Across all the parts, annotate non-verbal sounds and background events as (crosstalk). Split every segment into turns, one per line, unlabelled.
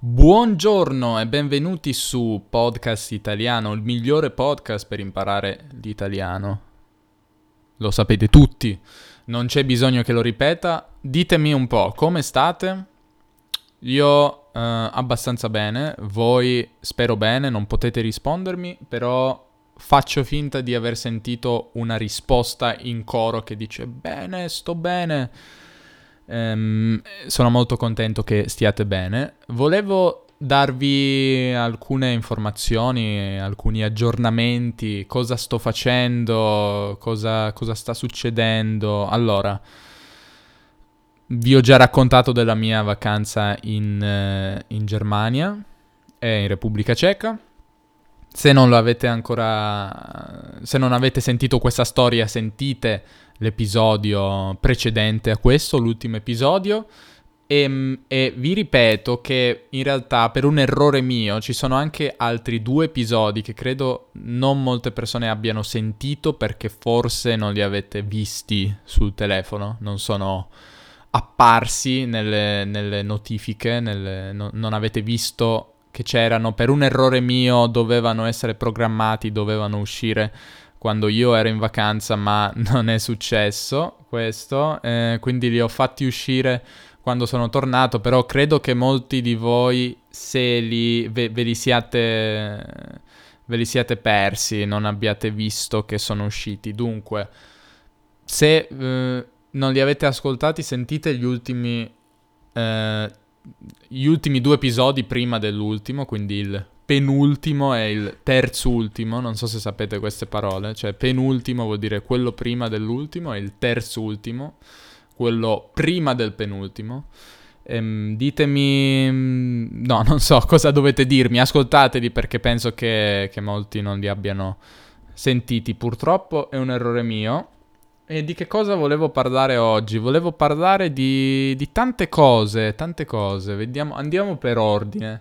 Buongiorno e benvenuti su Podcast Italiano, il migliore podcast per imparare l'italiano. Lo sapete tutti, non c'è bisogno che lo ripeta. Ditemi un po', come state? Io eh, abbastanza bene, voi spero bene, non potete rispondermi, però faccio finta di aver sentito una risposta in coro che dice bene, sto bene. Um, sono molto contento che stiate bene. Volevo darvi alcune informazioni, alcuni aggiornamenti, cosa sto facendo, cosa, cosa sta succedendo. Allora, vi ho già raccontato della mia vacanza in, uh, in Germania e in Repubblica Ceca. Se non l'avete ancora, se non avete sentito questa storia, sentite l'episodio precedente a questo, l'ultimo episodio. E, ehm, e, vi ripeto che in realtà per un errore mio ci sono anche altri due episodi che credo non molte persone abbiano sentito perché forse non li avete visti sul telefono, non sono apparsi nelle, nelle notifiche, nelle, no, non avete visto che c'erano, per un errore mio dovevano essere programmati, dovevano uscire quando io ero in vacanza, ma (laughs) non è successo questo, eh, quindi li ho fatti uscire quando sono tornato, però credo che molti di voi se li, ve, ve, li siate, ve li siate persi, non abbiate visto che sono usciti. Dunque, se eh, non li avete ascoltati, sentite gli ultimi, eh, gli ultimi due episodi prima dell'ultimo, quindi il penultimo e il terzo ultimo, non so se sapete queste parole, cioè penultimo vuol dire quello prima dell'ultimo e il terzo ultimo, quello prima del penultimo. Ehm, ditemi, no, (laughs) non so cosa dovete dirmi, ascoltateli perché penso che, che molti non li abbiano sentiti. Purtroppo è un errore mio. E di che cosa volevo parlare oggi? Volevo parlare di, di tante cose, tante cose. Vediamo, andiamo per ordine.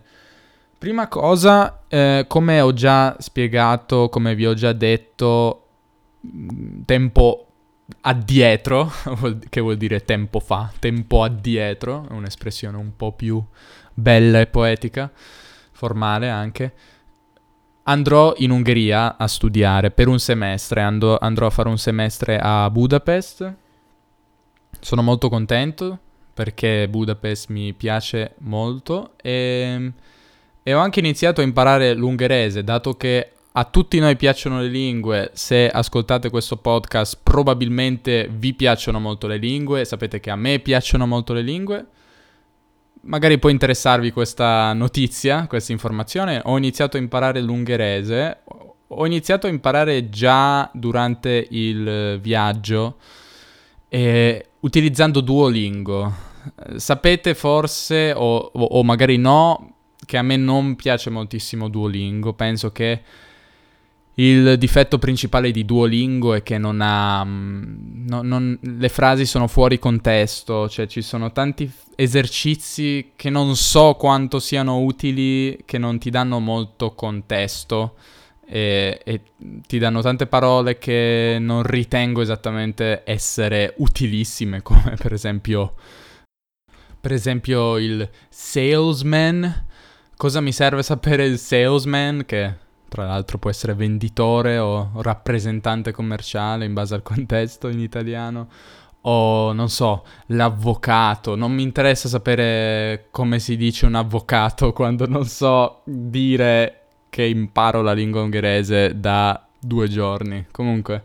Prima cosa, eh, come ho già spiegato, come vi ho già detto, mm, tempo addietro, (laughs) che vuol dire tempo fa, tempo addietro, è un'espressione un po' più bella e poetica, formale anche. Andrò in Ungheria a studiare per un semestre, andrò, andrò a fare un semestre a Budapest. Sono molto contento perché Budapest mi piace molto e e ho anche iniziato a imparare l'ungherese, dato che a tutti noi piacciono le lingue, se ascoltate questo podcast probabilmente vi piacciono molto le lingue, sapete che a me piacciono molto le lingue. Magari può interessarvi questa notizia, questa informazione. Ho iniziato a imparare l'ungherese, ho iniziato a imparare già durante il viaggio eh, utilizzando Duolingo. Sapete forse, o, o magari no, che a me non piace moltissimo Duolingo. Penso che il difetto principale di Duolingo è che non ha... Mm, no, non, le frasi sono fuori contesto, cioè ci sono tanti esercizi che non so quanto siano utili, che non ti danno molto contesto e, e ti danno tante parole che non ritengo esattamente essere utilissime, (laughs) come per esempio... Per esempio il salesman, Cosa mi serve sapere il salesman, che tra l'altro può essere venditore o rappresentante commerciale in base al contesto in italiano, o non so, l'avvocato. Non mi interessa sapere come si dice un avvocato (laughs) quando non so dire che imparo la lingua ungherese da due giorni. Comunque,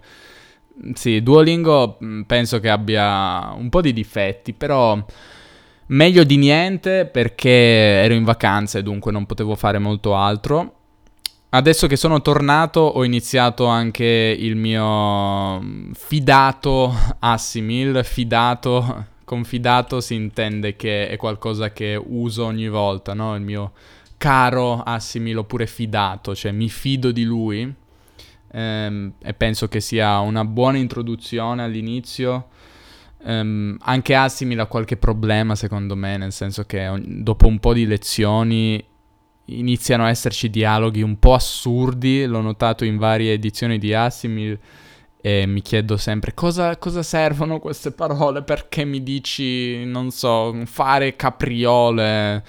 sì, Duolingo mm, penso che abbia un po' di difetti, però Meglio di niente perché ero in vacanza e dunque non potevo fare molto altro. Adesso che sono tornato ho iniziato anche il mio fidato Assimil, fidato, (laughs) confidato si intende che è qualcosa che uso ogni volta, no? Il mio caro Assimil oppure fidato, cioè mi fido di lui ehm, e penso che sia una buona introduzione all'inizio Um, anche Assimil ha qualche problema secondo me, nel senso che dopo un po' di lezioni iniziano a esserci dialoghi un po' assurdi, l'ho notato in varie edizioni di Assimil e mi chiedo sempre cosa, cosa servono queste parole, perché mi dici, non so, fare capriole,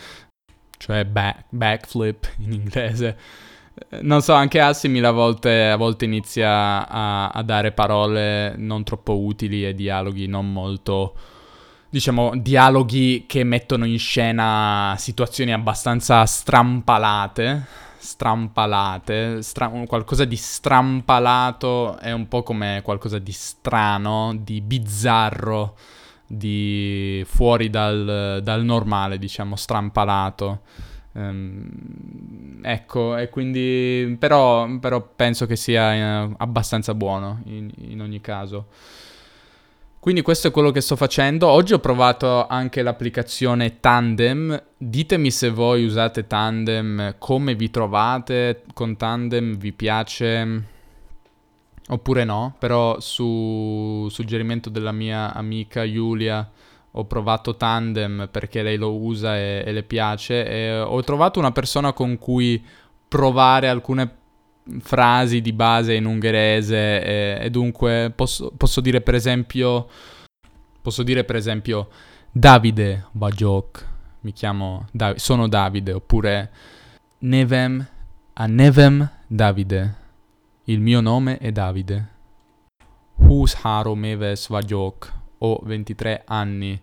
cioè back, backflip in inglese. Non so, anche Assimil a volte, a volte inizia a, a, dare parole non troppo utili e dialoghi non molto, diciamo, dialoghi che mettono in scena situazioni abbastanza strampalate. Strampalate, stra- qualcosa di strampalato è un po' come qualcosa di strano, di bizzarro, di fuori dal, dal normale, diciamo, strampalato. Um, ecco, e quindi però, però penso che sia uh, abbastanza buono in, in, ogni caso. Quindi questo è quello che sto facendo. Oggi ho provato anche l'applicazione Tandem. Ditemi se voi usate Tandem, come vi trovate con Tandem, vi piace oppure no, però su suggerimento della mia amica Giulia ho provato Tandem perché lei lo usa e, e le piace e ho trovato una persona con cui provare alcune frasi di base in ungherese e, e dunque posso, posso, dire per esempio posso dire per esempio Davide Bajok mi chiamo Dav- sono Davide oppure Nevem a Nevem Davide il mio nome è Davide. Hus Haro Meves Bajok ho 23 anni.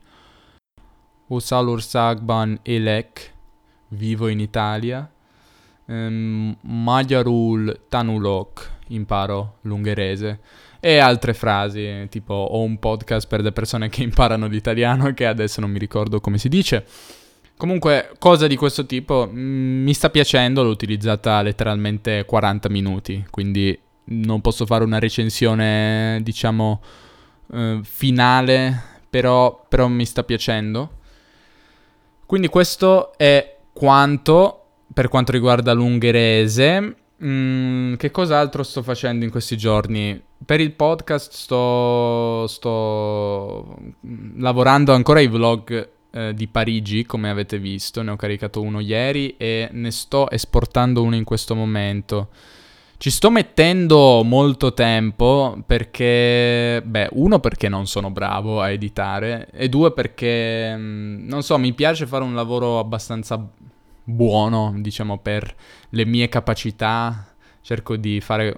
Usalur Sagban Elek, vivo in Italia. Um, Magyarul Tanulok, imparo l'ungherese. E altre frasi, tipo ho un podcast per le persone che imparano l'italiano, che adesso non mi ricordo come si dice. Comunque, cosa di questo tipo mm, mi sta piacendo, l'ho utilizzata letteralmente 40 minuti, quindi non posso fare una recensione, diciamo, eh, finale, però, però mi sta piacendo. Quindi questo è quanto per quanto riguarda l'ungherese. Mm, che cos'altro sto facendo in questi giorni? Per il podcast sto, sto lavorando ancora ai vlog eh, di Parigi, come avete visto. Ne ho caricato uno ieri e ne sto esportando uno in questo momento. Ci sto mettendo molto tempo perché, beh, uno perché non sono bravo a editare e due perché, mm, non so, mi piace fare un lavoro abbastanza buono, diciamo, per le mie capacità. Cerco di fare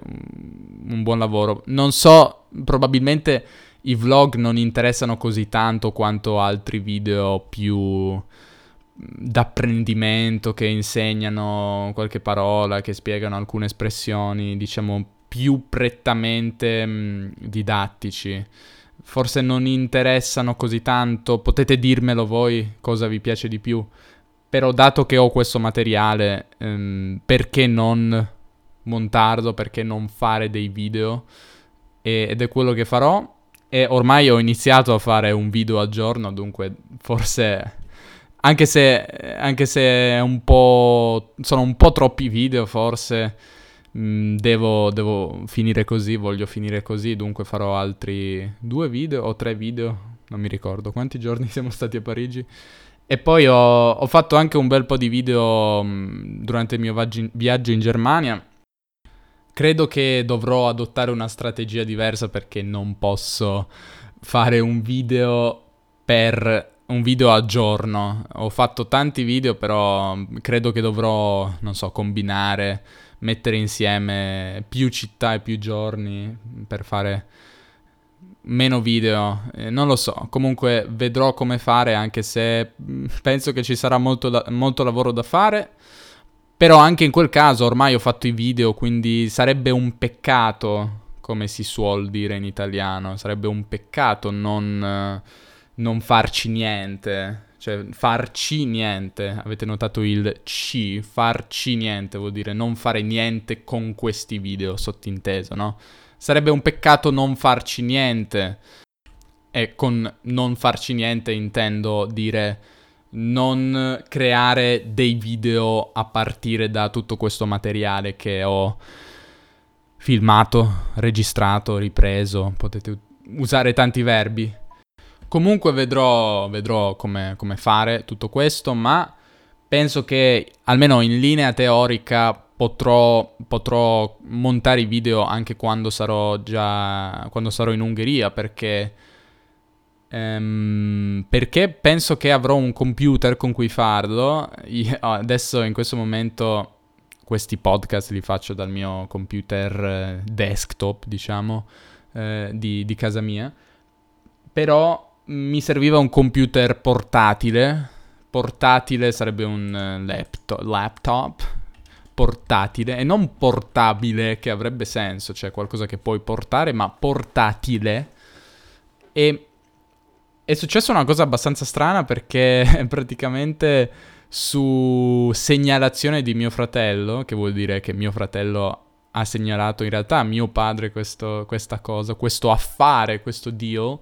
un buon lavoro. Non so, probabilmente i vlog non interessano così tanto quanto altri video più d'apprendimento che insegnano qualche parola, che spiegano alcune espressioni, diciamo, più prettamente mh, didattici. Forse non interessano così tanto, potete dirmelo voi cosa vi piace di più. Però dato che ho questo materiale, ehm, perché non montarlo, perché non fare dei video? E, ed è quello che farò. E ormai ho iniziato a fare un video al giorno, dunque forse anche se, anche se un sono un po' troppi video, forse mh, mm, devo, devo, finire così, voglio finire così, dunque farò altri due video o tre video, non mi ricordo quanti giorni (laughs) siamo stati a Parigi. E poi ho, ho fatto anche un bel po' di video mh, mm, durante il mio vaggi- viaggio in Germania. Credo che dovrò adottare una strategia diversa perché non posso fare un video per un video al giorno. Ho fatto tanti video, però credo che dovrò, non so, combinare, mettere insieme più città e più giorni per fare meno video. Eh, non lo so, comunque vedrò come fare, anche se mm, penso che ci sarà molto, da- molto lavoro da fare. Però anche in quel caso ormai ho fatto i video, quindi sarebbe un peccato, come si suol dire in italiano, sarebbe un peccato non... Uh, non farci niente. Cioè, farci niente. Avete notato il C? Farci niente vuol dire non fare niente con questi video, sottinteso, no? Sarebbe un peccato non farci niente. E con non farci niente intendo dire non creare dei video a partire da tutto questo materiale che ho filmato, registrato, ripreso. Potete usare tanti verbi. Comunque vedrò, vedrò come, come fare tutto questo, ma penso che almeno in linea teorica potrò, potrò, montare i video anche quando sarò già quando sarò in Ungheria perché ehm, perché penso che avrò un computer con cui farlo. Io adesso in questo momento questi podcast li faccio dal mio computer eh, desktop, diciamo, eh, di, di casa mia. Però mi serviva un computer portatile. Portatile sarebbe un eh, laptop, laptop portatile e non portabile che avrebbe senso, cioè qualcosa che puoi portare, ma portatile. E è successa una cosa abbastanza strana perché (laughs) praticamente su segnalazione di mio fratello, che vuol dire che mio fratello ha segnalato in realtà a mio padre questo, questa cosa, questo affare, questo deal,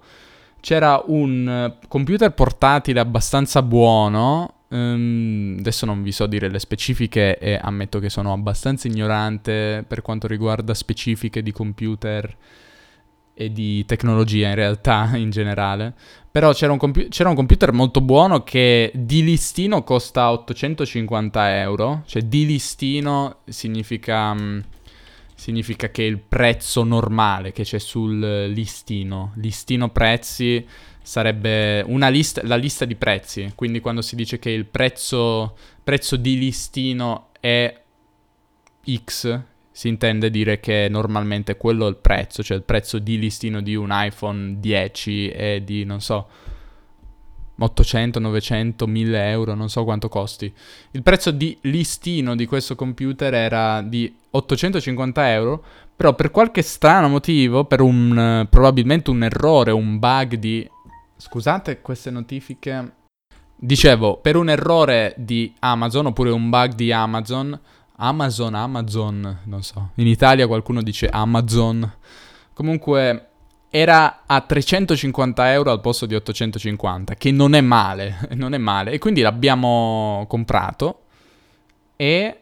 c'era un computer portatile abbastanza buono. Um, adesso non vi so dire le specifiche e ammetto che sono abbastanza ignorante per quanto riguarda specifiche di computer e di tecnologia in realtà (laughs) in generale. Però c'era un, compu- c'era un, computer molto buono che di listino costa 850 euro. Cioè di listino significa, um, significa che il prezzo normale che c'è sul listino. Listino prezzi sarebbe una lista, la lista di prezzi. Quindi quando si dice che il prezzo, prezzo di listino è X, si intende dire che normalmente quello è il prezzo, cioè il prezzo di listino di un iPhone 10 è di, non so, 800, 900, 1000 euro, non so quanto costi. Il prezzo di listino di questo computer era di 850 euro, però per qualche strano motivo, per un probabilmente un errore, un bug di... Scusate queste notifiche. Dicevo, per un errore di Amazon oppure un bug di Amazon Amazon, Amazon, non so. In Italia qualcuno dice Amazon. Comunque era a 350 euro al posto di 850, che non è male, (laughs) non è male. E quindi l'abbiamo comprato e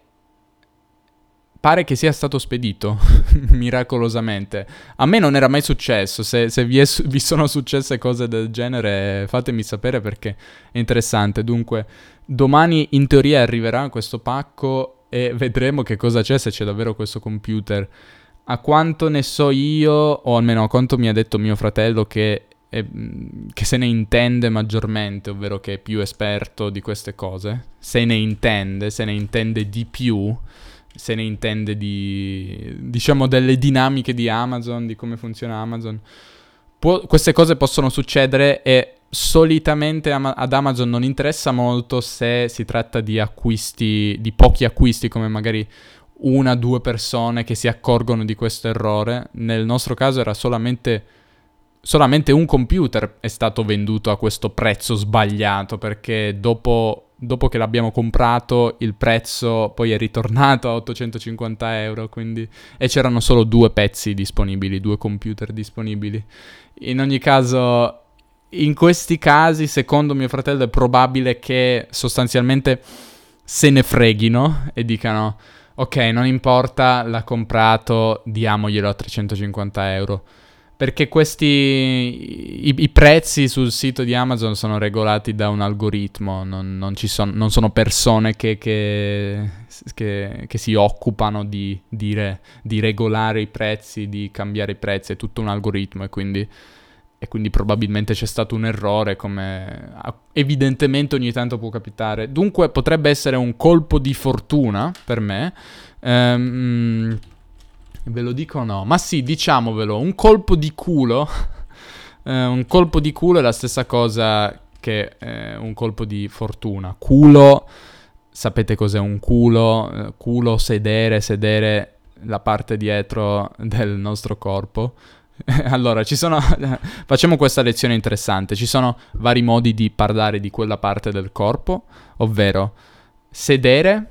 pare che sia stato spedito (laughs) miracolosamente. A me non era mai successo. Se, se vi, è, vi, sono successe cose del genere, fatemi sapere perché è interessante. Dunque, domani in teoria arriverà questo pacco e vedremo che cosa c'è se c'è davvero questo computer. A quanto ne so io, o almeno a quanto mi ha detto mio fratello che, è, che se ne intende maggiormente, ovvero che è più esperto di queste cose, se ne intende, se ne intende di più, se ne intende di, diciamo, delle dinamiche di Amazon, di come funziona Amazon. Pu- queste cose possono succedere e solitamente ad Amazon non interessa molto se si tratta di acquisti, di pochi acquisti come magari una o due persone che si accorgono di questo errore. Nel nostro caso era solamente, solamente un computer è stato venduto a questo prezzo sbagliato perché dopo, dopo che l'abbiamo comprato il prezzo poi è ritornato a 850 euro quindi, e c'erano solo due pezzi disponibili, due computer disponibili. In ogni caso in questi casi, secondo mio fratello, è probabile che sostanzialmente se ne freghino e dicano ok, non importa, l'ha comprato, diamoglielo a 350 euro. Perché questi, i, i, prezzi sul sito di Amazon sono regolati da un algoritmo, non, non, son, non sono persone che, che, che, che si occupano di, di, re, di regolare i prezzi, di cambiare i prezzi, è tutto un algoritmo e quindi e quindi probabilmente c'è stato un errore, come evidentemente ogni tanto può capitare. Dunque potrebbe essere un colpo di fortuna per me. Ehm, ve lo dico o no? Ma sì, diciamovelo, un colpo di culo. (laughs) eh, un colpo di culo è la stessa cosa che eh, un colpo di fortuna. Culo, sapete cos'è un culo? Eh, culo, sedere, sedere la parte dietro del nostro corpo. (laughs) allora, sono... (laughs) facciamo questa lezione interessante. Ci sono vari modi di parlare di quella parte del corpo, ovvero sedere,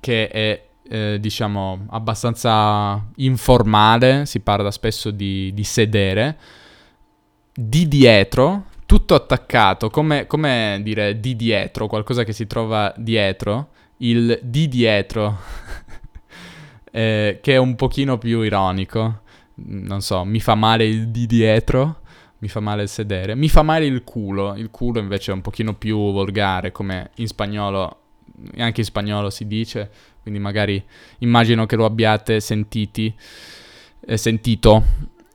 che è eh, diciamo abbastanza informale, si parla spesso di, di sedere, di dietro, tutto attaccato, come, come, dire di dietro, qualcosa che si trova dietro, il di dietro, (laughs) eh, che è un pochino più ironico non so, mi fa male il di dietro, mi fa male il sedere, mi fa male il culo, il culo invece è un pochino più volgare, come in spagnolo, anche in spagnolo si dice, quindi magari immagino che lo abbiate sentiti, eh, sentito.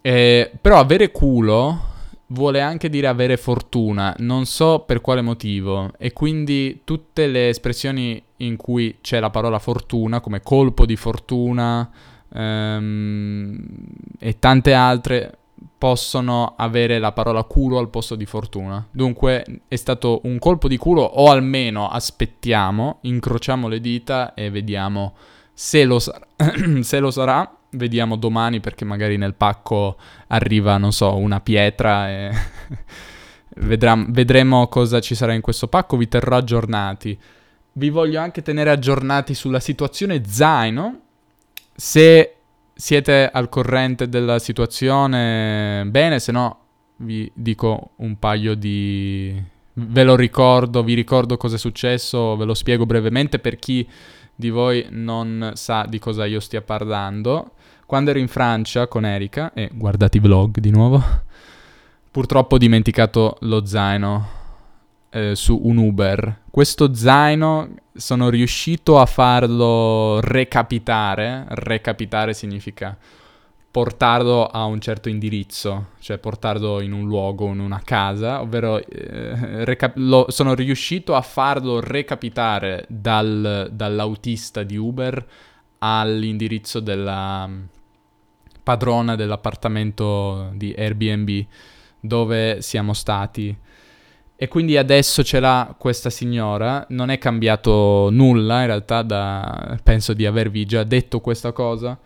Eh, però avere culo vuole anche dire avere fortuna, non so per quale motivo, e quindi tutte le espressioni in cui c'è la parola fortuna, come colpo di fortuna ehm, e tante altre, possono avere la parola culo al posto di fortuna. Dunque è stato un colpo di culo o almeno aspettiamo, incrociamo le dita e vediamo se lo, sar- (clears throat) se lo sarà. Vediamo domani perché magari nel pacco arriva, non so, una pietra e (laughs) vedremo, vedremo cosa ci sarà in questo pacco, vi terrò aggiornati. Vi voglio anche tenere aggiornati sulla situazione zaino. Se siete al corrente della situazione, bene, se no vi dico un paio di... Ve lo ricordo, vi ricordo cosa è successo, ve lo spiego brevemente per chi di voi non sa di cosa io stia parlando. Quando ero in Francia con Erika, e guardate i vlog di nuovo, purtroppo ho dimenticato lo zaino eh, su un Uber. Questo zaino sono riuscito a farlo recapitare. Recapitare significa portarlo a un certo indirizzo, cioè portarlo in un luogo, in una casa, ovvero eh, reca- lo, sono riuscito a farlo recapitare dal, dall'autista di Uber all'indirizzo della mm, padrona dell'appartamento di Airbnb dove siamo stati. E quindi adesso ce l'ha questa signora, non è cambiato nulla in realtà da... penso di avervi già detto questa cosa.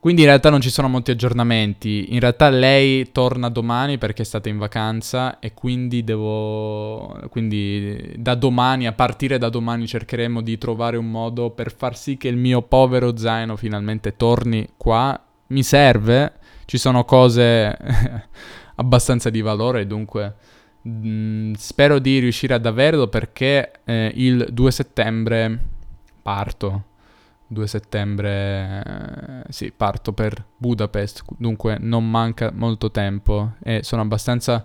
Quindi in realtà non ci sono molti aggiornamenti, in realtà lei torna domani perché è stata in vacanza e quindi devo... quindi da domani, a partire da domani cercheremo di trovare un modo per far sì che il mio povero zaino finalmente torni qua. Mi serve, ci sono cose (laughs) abbastanza di valore dunque Mm, spero di riuscire ad averlo perché eh, il 2 settembre parto. 2 settembre, eh, sì, parto per Budapest, dunque non manca molto tempo e sono abbastanza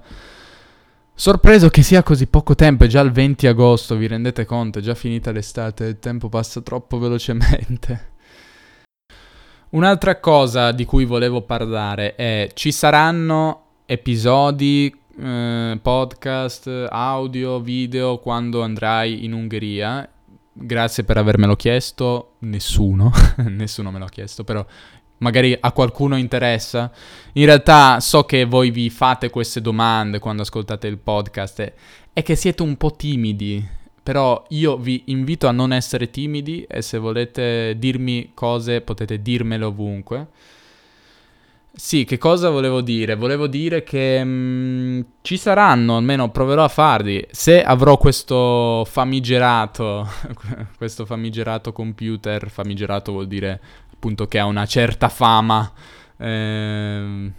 sorpreso che sia così poco tempo, è già il 20 agosto, vi rendete conto, è già finita l'estate, il tempo passa troppo velocemente. Un'altra cosa di cui volevo parlare è ci saranno episodi eh, podcast, audio, video quando andrai in Ungheria. Grazie per avermelo chiesto. Nessuno, (laughs) nessuno me l'ha chiesto, però magari a qualcuno interessa. In realtà so che voi vi fate queste domande quando ascoltate il podcast e, e che siete un po' timidi. Però io vi invito a non essere timidi e se volete dirmi cose potete dirmele ovunque. Sì, che cosa volevo dire? Volevo dire che mh, mm, ci saranno, almeno proverò a farli, se avrò questo famigerato, (laughs) questo famigerato computer, famigerato vuol dire appunto che ha una certa fama, eh,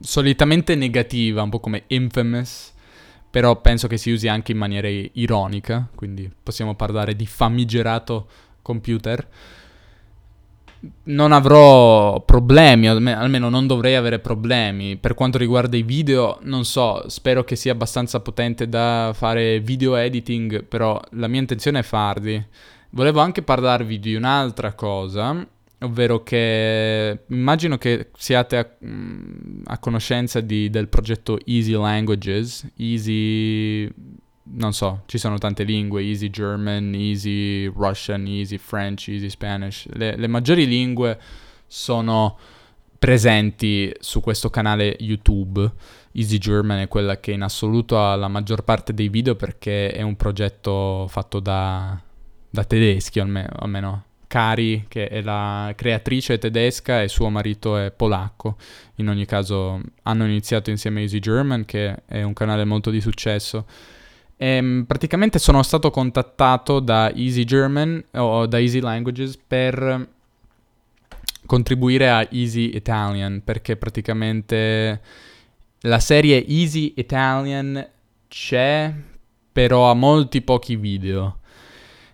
solitamente negativa, un po' come infamous, però penso che si usi anche in maniera ironica, quindi possiamo parlare di famigerato computer non avrò problemi, almeno non dovrei avere problemi. Per quanto riguarda i video, non so, spero che sia abbastanza potente da fare video editing, però la mia intenzione è farli. Volevo anche parlarvi di un'altra cosa, ovvero che immagino che siate a, mm, a conoscenza di, del progetto Easy Languages, Easy non so, ci sono tante lingue, easy German, easy Russian, easy French, easy Spanish. Le, le, maggiori lingue sono presenti su questo canale YouTube. Easy German è quella che in assoluto ha la maggior parte dei video perché è un progetto fatto da, da tedeschi, almeno, almeno. Cari, che è la creatrice tedesca e suo marito è polacco. In ogni caso hanno iniziato insieme Easy German, che è un canale molto di successo ehm, praticamente sono stato contattato da Easy German o da Easy Languages per contribuire a Easy Italian perché praticamente la serie Easy Italian c'è però ha molti pochi video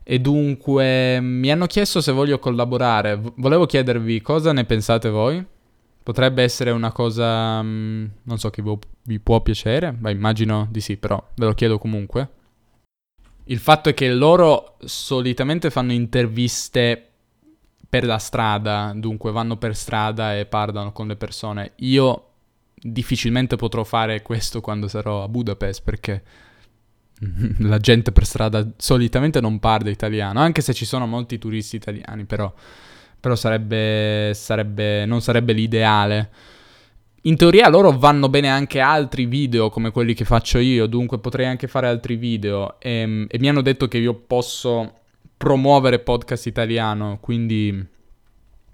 e dunque mi hanno chiesto se voglio collaborare. volevo chiedervi cosa ne pensate voi? Potrebbe essere una cosa, mm, non so, che vi può piacere, Beh, immagino di sì, però ve lo chiedo comunque. Il fatto è che loro solitamente fanno interviste per la strada, dunque vanno per strada e parlano con le persone. Io difficilmente potrò fare questo quando sarò a Budapest perché (laughs) la gente per strada solitamente non parla italiano, anche se ci sono molti turisti italiani, però, però sarebbe, sarebbe, non sarebbe l'ideale. In teoria loro vanno bene anche altri video come quelli che faccio io, dunque potrei anche fare altri video e, ehm, e mi hanno detto che io posso promuovere podcast italiano, quindi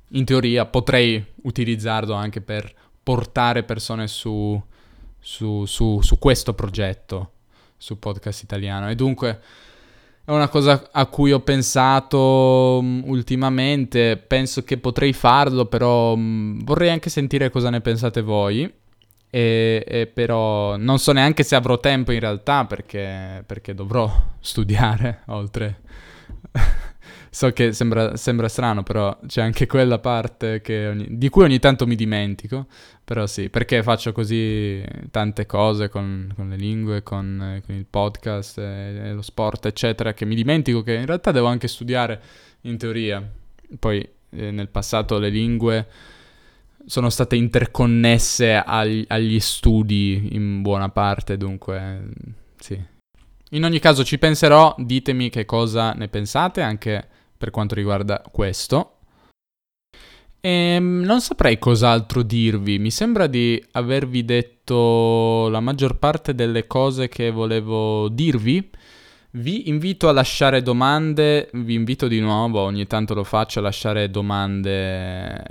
in teoria potrei utilizzarlo anche per portare persone su, su, su, su questo progetto, su podcast italiano. E dunque è una cosa a cui ho pensato um, ultimamente, penso che potrei farlo, però um, vorrei anche sentire cosa ne pensate voi. E, e, però non so neanche se avrò tempo in realtà perché, perché dovrò (laughs) studiare oltre so che sembra, sembra, strano, però c'è anche quella parte ogni, di cui ogni tanto mi dimentico. Però sì, perché faccio così tante cose con, con le lingue, con, con, il podcast, e, e lo sport, eccetera, che mi dimentico che in realtà devo anche studiare in teoria. Poi eh, nel passato le lingue sono state interconnesse agli, agli studi in buona parte, dunque sì. In ogni caso ci penserò, ditemi che cosa ne pensate, anche per quanto riguarda questo. E ehm, non saprei cos'altro dirvi, mi sembra di avervi detto la maggior parte delle cose che volevo dirvi. Vi invito a lasciare domande, vi invito di nuovo, ogni tanto lo faccio, a lasciare domande,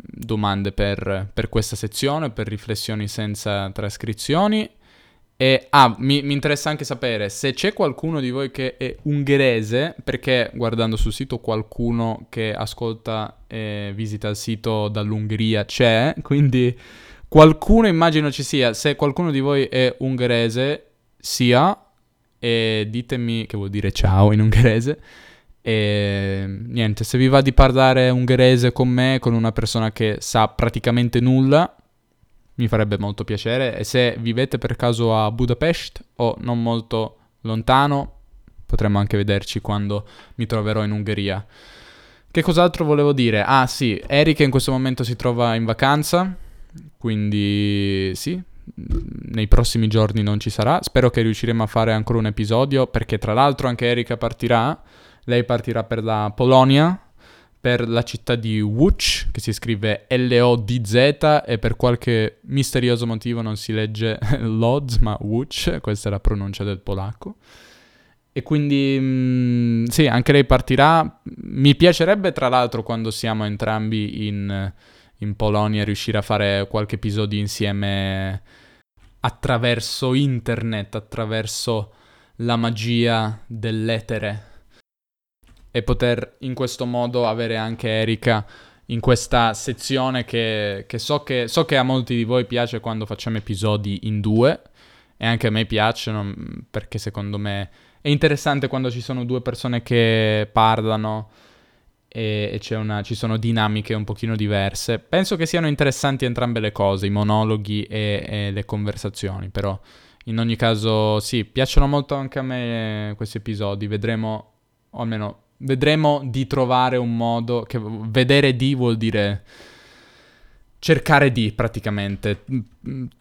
domande per, per questa sezione, per riflessioni senza trascrizioni. E ah, mi, mi, interessa anche sapere se c'è qualcuno di voi che è ungherese, perché guardando sul sito qualcuno che ascolta e visita il sito dall'Ungheria c'è, quindi qualcuno immagino ci sia. Se qualcuno di voi è ungherese, sia, e ditemi che vuol dire ciao in ungherese. E niente, se vi va di parlare ungherese con me, con una persona che sa praticamente nulla, mi farebbe molto piacere e se vivete per caso a Budapest o non molto lontano potremmo anche vederci quando mi troverò in Ungheria. Che cos'altro volevo dire? Ah sì, Erika in questo momento si trova in vacanza, quindi sì, nei prossimi giorni non ci sarà. Spero che riusciremo a fare ancora un episodio perché tra l'altro anche Erika partirà. Lei partirà per la Polonia per la città di Łódź, che si scrive L-O-D-Z e per qualche misterioso motivo non si legge (laughs) Lodz, ma Łódź, questa è la pronuncia del polacco. E quindi mh, mm, sì, anche lei partirà. Mi piacerebbe tra l'altro quando siamo entrambi in, in Polonia riuscire a fare qualche episodio insieme attraverso internet, attraverso la magia dell'etere e poter in questo modo avere anche Erika in questa sezione che, che, so che so che a molti di voi piace quando facciamo episodi in due e anche a me piacciono perché secondo me è interessante quando ci sono due persone che parlano e, e una, ci sono dinamiche un pochino diverse. Penso che siano interessanti entrambe le cose, i monologhi e, e le conversazioni, però in ogni caso sì, piacciono molto anche a me questi episodi, vedremo, o almeno vedremo di trovare un modo che vedere di vuol dire cercare di praticamente.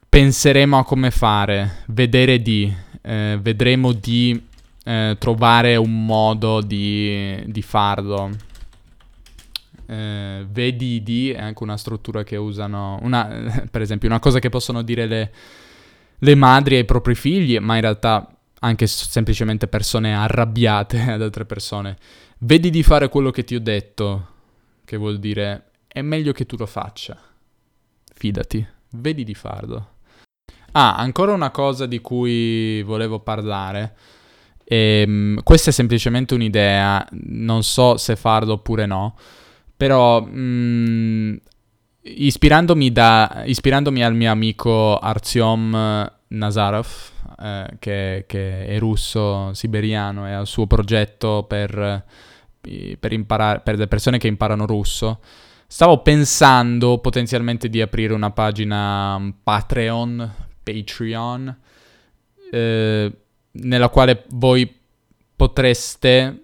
Penseremo a come fare, vedere di, eh, vedremo di eh, trovare un modo di, di farlo. Eh, vedi di è anche una struttura che usano, una, (laughs) per esempio, una cosa che possono dire le, le madri ai propri figli, ma in realtà anche semplicemente persone arrabbiate (laughs) ad altre persone. Vedi di fare quello che ti ho detto, che vuol dire è meglio che tu lo faccia. Fidati, vedi di farlo. Ah, ancora una cosa di cui volevo parlare. Ehm, questa è semplicemente un'idea, non so se farlo oppure no, però mh, mm, ispirandomi, da, ispirandomi, al mio amico Artyom Nazarov, eh, che, che, è russo siberiano e al suo progetto per per, imparare, per le persone che imparano russo, stavo pensando potenzialmente di aprire una pagina Patreon, Patreon, eh, nella quale voi potreste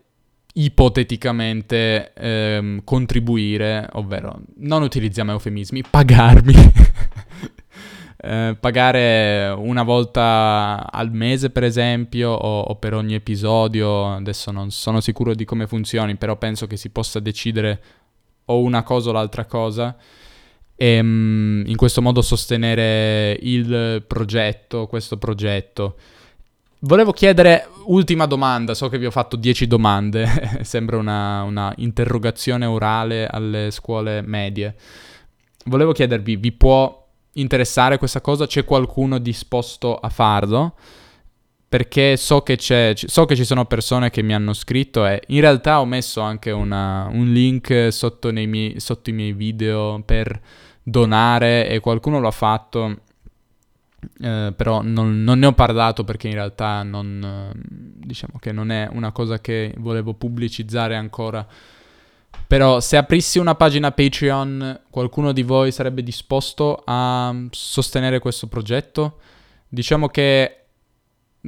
ipoteticamente ehm, contribuire, ovvero non utilizziamo eufemismi, pagarmi (laughs) eh, pagare una volta al mese per esempio o, o, per ogni episodio, adesso non sono sicuro di come funzioni, però penso che si possa decidere o una cosa o l'altra cosa e um, in questo modo sostenere il progetto, questo progetto. Volevo chiedere, ultima domanda, so che vi ho fatto 10 domande, (laughs) sembra una, una, interrogazione orale alle scuole medie. Volevo chiedervi, vi può interessare questa cosa? C'è qualcuno disposto a farlo? Perché so che, so che ci sono persone che mi hanno scritto e in realtà ho messo anche una, un link sotto, miei, sotto i miei video per donare e qualcuno l'ha fatto eh, però non, non, ne ho parlato perché in realtà non, diciamo che non è una cosa che volevo pubblicizzare ancora. Però se aprissi una pagina Patreon, qualcuno di voi sarebbe disposto a sostenere questo progetto? Diciamo che,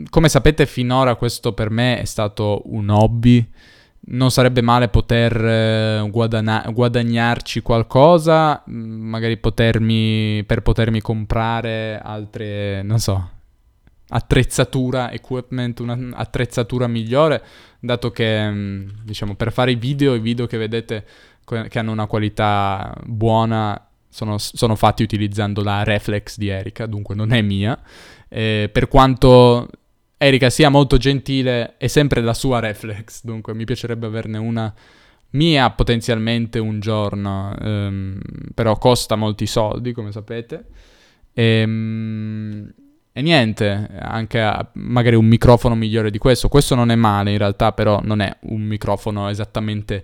come sapete, finora questo per me è stato un hobby non sarebbe male poter eh, guadana- guadagnarci qualcosa, mm, magari potermi, per potermi comprare altre, non so, attrezzatura, equipment, un'attrezzatura migliore, dato che, mm, diciamo, per fare i video, i video che vedete che hanno una qualità buona sono, sono fatti utilizzando la reflex di Erika, dunque non è mia. Eh, per quanto Erika sia molto gentile e sempre la sua reflex, dunque mi piacerebbe averne una mia potenzialmente un giorno, um, però costa molti soldi, come sapete. E, um, e niente, anche magari un microfono migliore di questo. Questo non è male in realtà, però non è un microfono esattamente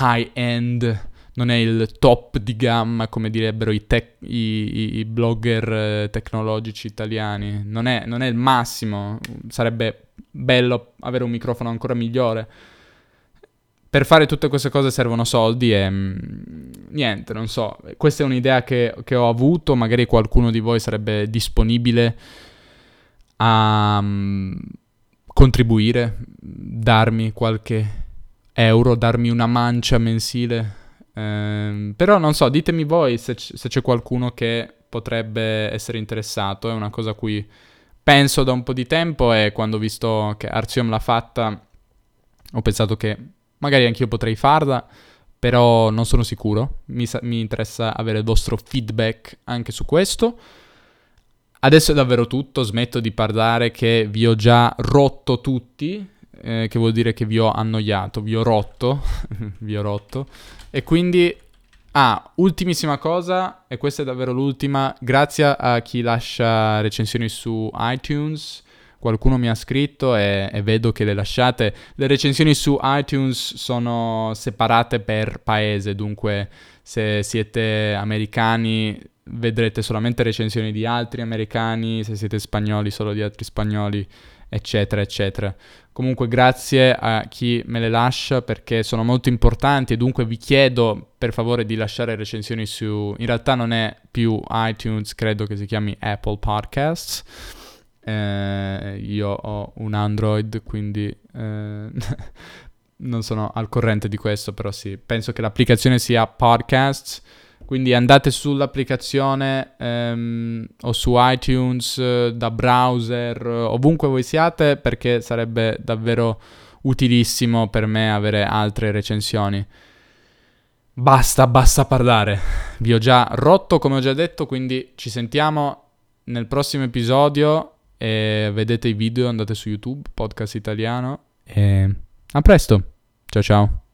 high end non è il top di gamma come direbbero i, tec- i, i blogger eh, tecnologici italiani, non è, non è, il massimo, sarebbe bello avere un microfono ancora migliore. Per fare tutte queste cose servono soldi e mm, niente, non so, questa è un'idea che, che, ho avuto, magari qualcuno di voi sarebbe disponibile a mm, contribuire, darmi qualche euro, darmi una mancia mensile Ehm, però non so, ditemi voi se, c- se, c'è qualcuno che potrebbe essere interessato. È una cosa a cui penso da un po' di tempo e quando ho visto che Arzium l'ha fatta ho pensato che magari anch'io potrei farla, però non sono sicuro. Mi, sa- mi interessa avere il vostro feedback anche su questo. Adesso è davvero tutto, smetto di parlare che vi ho già rotto tutti, eh, che vuol dire che vi ho annoiato, vi ho rotto, (laughs) vi ho rotto. E quindi, ah, ultimissima cosa, e questa è davvero l'ultima, grazie a chi lascia recensioni su iTunes. Qualcuno mi ha scritto e, e vedo che le lasciate. Le recensioni su iTunes sono separate per paese, dunque se siete americani vedrete solamente recensioni di altri americani, se siete spagnoli solo di altri spagnoli eccetera, eccetera. Comunque grazie a chi me le lascia perché sono molto importanti e dunque vi chiedo per favore di lasciare recensioni su... In realtà non è più iTunes, credo che si chiami Apple Podcasts. Eh, io ho un Android, quindi eh, (laughs) non sono al corrente di questo, però sì, penso che l'applicazione sia Podcasts quindi andate sull'applicazione ehm, o su iTunes, eh, da browser, ovunque voi siate, perché sarebbe davvero utilissimo per me avere altre recensioni. Basta, basta parlare. Vi ho già rotto, come ho già detto, quindi ci sentiamo nel prossimo episodio e vedete i video, andate su YouTube, podcast italiano e a presto. Ciao ciao.